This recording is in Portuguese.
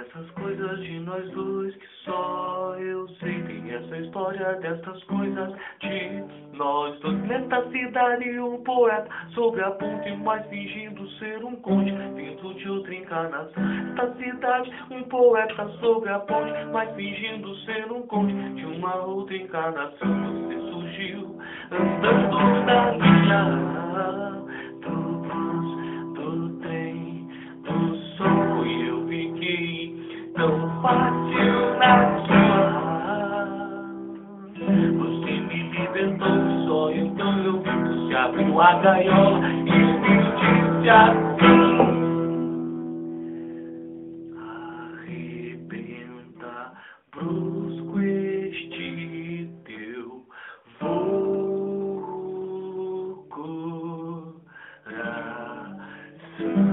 Essas coisas de nós dois que só eu sei. Tem essa história dessas coisas de nós dois. Nesta cidade, um poeta sobre a ponte, mas fingindo ser um conde, vindo de outra encarnação. Nesta cidade, um poeta sobre a ponte, mas fingindo ser um conde de uma outra encarnação. Você surgiu andando fácil na sua Você me libertou, só então eu vi que se abriu a gaiola e eu disse assim Arrebenta brusco este teu vulgo. coração